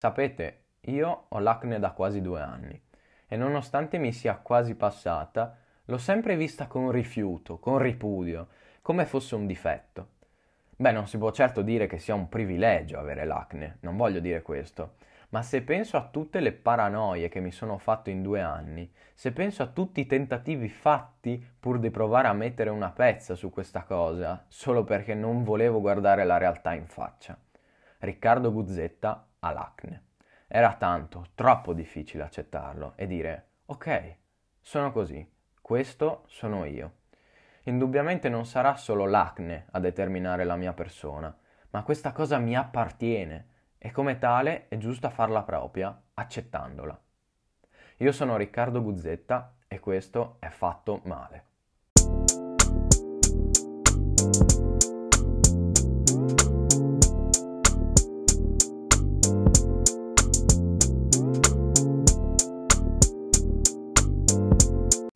Sapete, io ho l'acne da quasi due anni e nonostante mi sia quasi passata, l'ho sempre vista con rifiuto, con ripudio, come fosse un difetto. Beh, non si può certo dire che sia un privilegio avere l'acne, non voglio dire questo, ma se penso a tutte le paranoie che mi sono fatto in due anni, se penso a tutti i tentativi fatti pur di provare a mettere una pezza su questa cosa, solo perché non volevo guardare la realtà in faccia. Riccardo Guzzetta ha l'acne. Era tanto, troppo difficile accettarlo e dire ok, sono così, questo sono io. Indubbiamente non sarà solo l'acne a determinare la mia persona, ma questa cosa mi appartiene e come tale è giusta farla propria accettandola. Io sono Riccardo Guzzetta e questo è fatto male.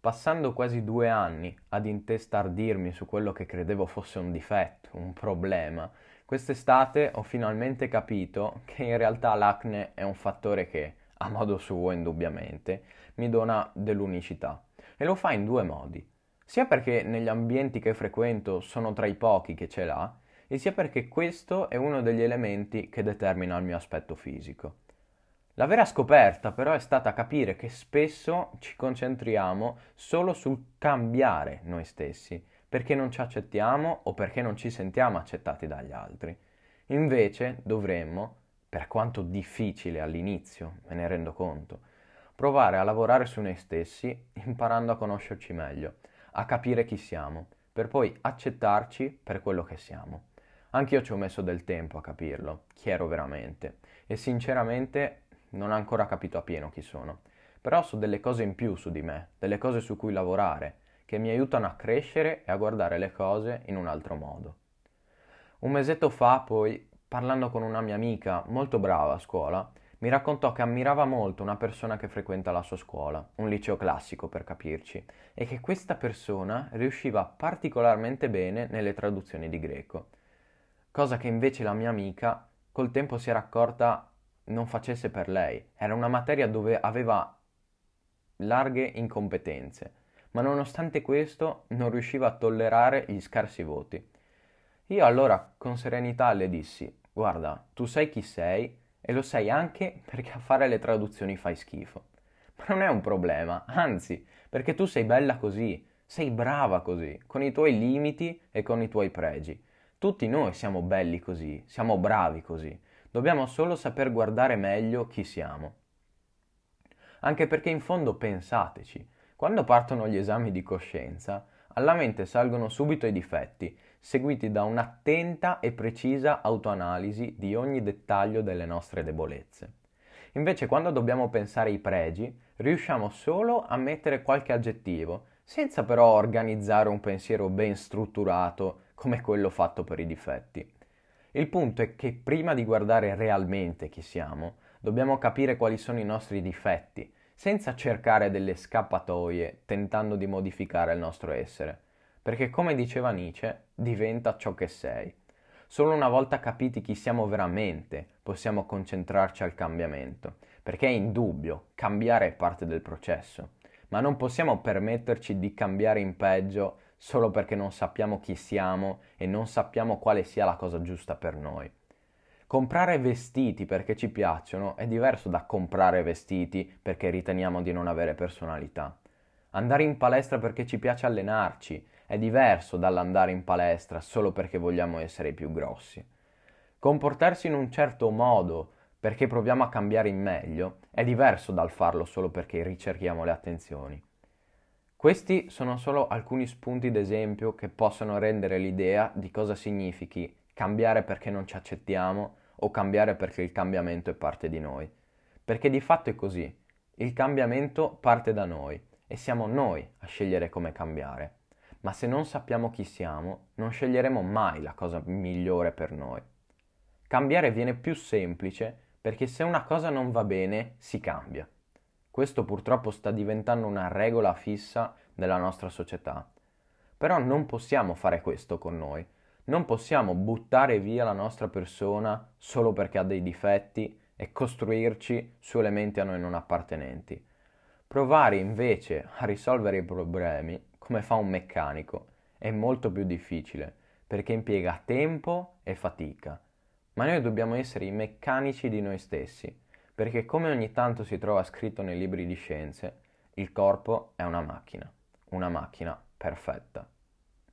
Passando quasi due anni ad intestardirmi su quello che credevo fosse un difetto, un problema, quest'estate ho finalmente capito che in realtà l'acne è un fattore che, a modo suo indubbiamente, mi dona dell'unicità. E lo fa in due modi. Sia perché negli ambienti che frequento sono tra i pochi che ce l'ha, e sia perché questo è uno degli elementi che determina il mio aspetto fisico. La vera scoperta però è stata capire che spesso ci concentriamo solo sul cambiare noi stessi, perché non ci accettiamo o perché non ci sentiamo accettati dagli altri. Invece dovremmo, per quanto difficile all'inizio, me ne rendo conto, provare a lavorare su noi stessi imparando a conoscerci meglio, a capire chi siamo, per poi accettarci per quello che siamo. Anch'io ci ho messo del tempo a capirlo, chi ero veramente, e sinceramente non ho ancora capito appieno chi sono, però so delle cose in più su di me, delle cose su cui lavorare, che mi aiutano a crescere e a guardare le cose in un altro modo. Un mesetto fa, poi, parlando con una mia amica molto brava a scuola, mi raccontò che ammirava molto una persona che frequenta la sua scuola, un liceo classico per capirci, e che questa persona riusciva particolarmente bene nelle traduzioni di greco, cosa che invece la mia amica col tempo si era accorta non facesse per lei. Era una materia dove aveva larghe incompetenze, ma nonostante questo non riusciva a tollerare gli scarsi voti. Io allora con serenità le dissi, guarda, tu sai chi sei e lo sai anche perché a fare le traduzioni fai schifo. Ma non è un problema, anzi, perché tu sei bella così, sei brava così, con i tuoi limiti e con i tuoi pregi. Tutti noi siamo belli così, siamo bravi così. Dobbiamo solo saper guardare meglio chi siamo. Anche perché in fondo pensateci, quando partono gli esami di coscienza, alla mente salgono subito i difetti, seguiti da un'attenta e precisa autoanalisi di ogni dettaglio delle nostre debolezze. Invece quando dobbiamo pensare ai pregi, riusciamo solo a mettere qualche aggettivo, senza però organizzare un pensiero ben strutturato come quello fatto per i difetti. Il punto è che prima di guardare realmente chi siamo, dobbiamo capire quali sono i nostri difetti, senza cercare delle scappatoie tentando di modificare il nostro essere, perché come diceva Nietzsche, diventa ciò che sei. Solo una volta capiti chi siamo veramente possiamo concentrarci al cambiamento, perché è indubbio, cambiare è parte del processo, ma non possiamo permetterci di cambiare in peggio solo perché non sappiamo chi siamo e non sappiamo quale sia la cosa giusta per noi. Comprare vestiti perché ci piacciono è diverso da comprare vestiti perché riteniamo di non avere personalità. Andare in palestra perché ci piace allenarci è diverso dall'andare in palestra solo perché vogliamo essere più grossi. Comportarsi in un certo modo perché proviamo a cambiare in meglio è diverso dal farlo solo perché ricerchiamo le attenzioni. Questi sono solo alcuni spunti d'esempio che possono rendere l'idea di cosa significhi cambiare perché non ci accettiamo o cambiare perché il cambiamento è parte di noi. Perché di fatto è così, il cambiamento parte da noi e siamo noi a scegliere come cambiare. Ma se non sappiamo chi siamo, non sceglieremo mai la cosa migliore per noi. Cambiare viene più semplice perché se una cosa non va bene, si cambia. Questo purtroppo sta diventando una regola fissa della nostra società. Però non possiamo fare questo con noi. Non possiamo buttare via la nostra persona solo perché ha dei difetti e costruirci su elementi a noi non appartenenti. Provare invece a risolvere i problemi come fa un meccanico è molto più difficile perché impiega tempo e fatica. Ma noi dobbiamo essere i meccanici di noi stessi, perché come ogni tanto si trova scritto nei libri di scienze, il corpo è una macchina, una macchina perfetta.